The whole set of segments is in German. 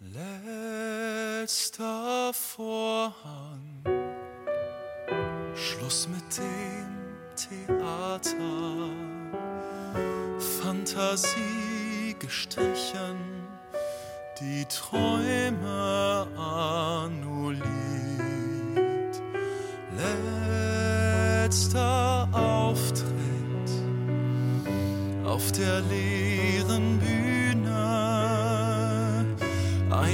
letzter Vorhang. Schluss mit dem Theater. Fantasie gestrichen, die Träume annulliert. Letzter Auftritt auf der leeren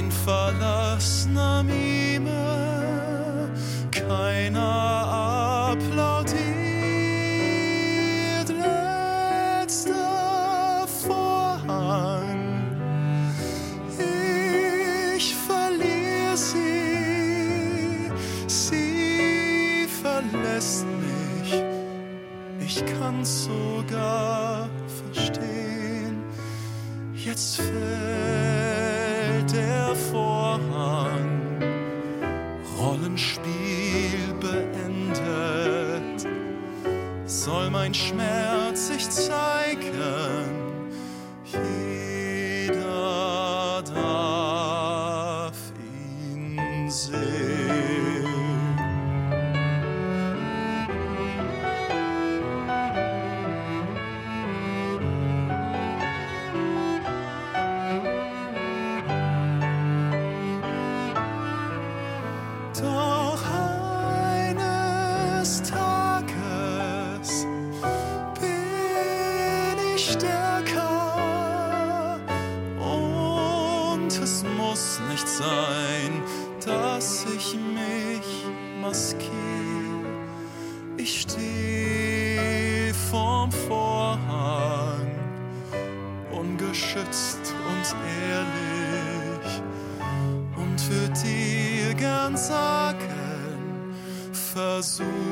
Ein verlassener Mime, keiner applaudiert. Letzter Vorhang, ich verliere sie, sie verlässt mich, ich kann sogar verstehen. Jetzt fällt der Vorhang, Rollenspiel beendet. Soll mein Schmerz sich zeigen? Es muss nicht sein, dass ich mich maskiere. Ich stehe vorm Vorhang, ungeschützt und ehrlich. Und würde dir gern sagen, versuch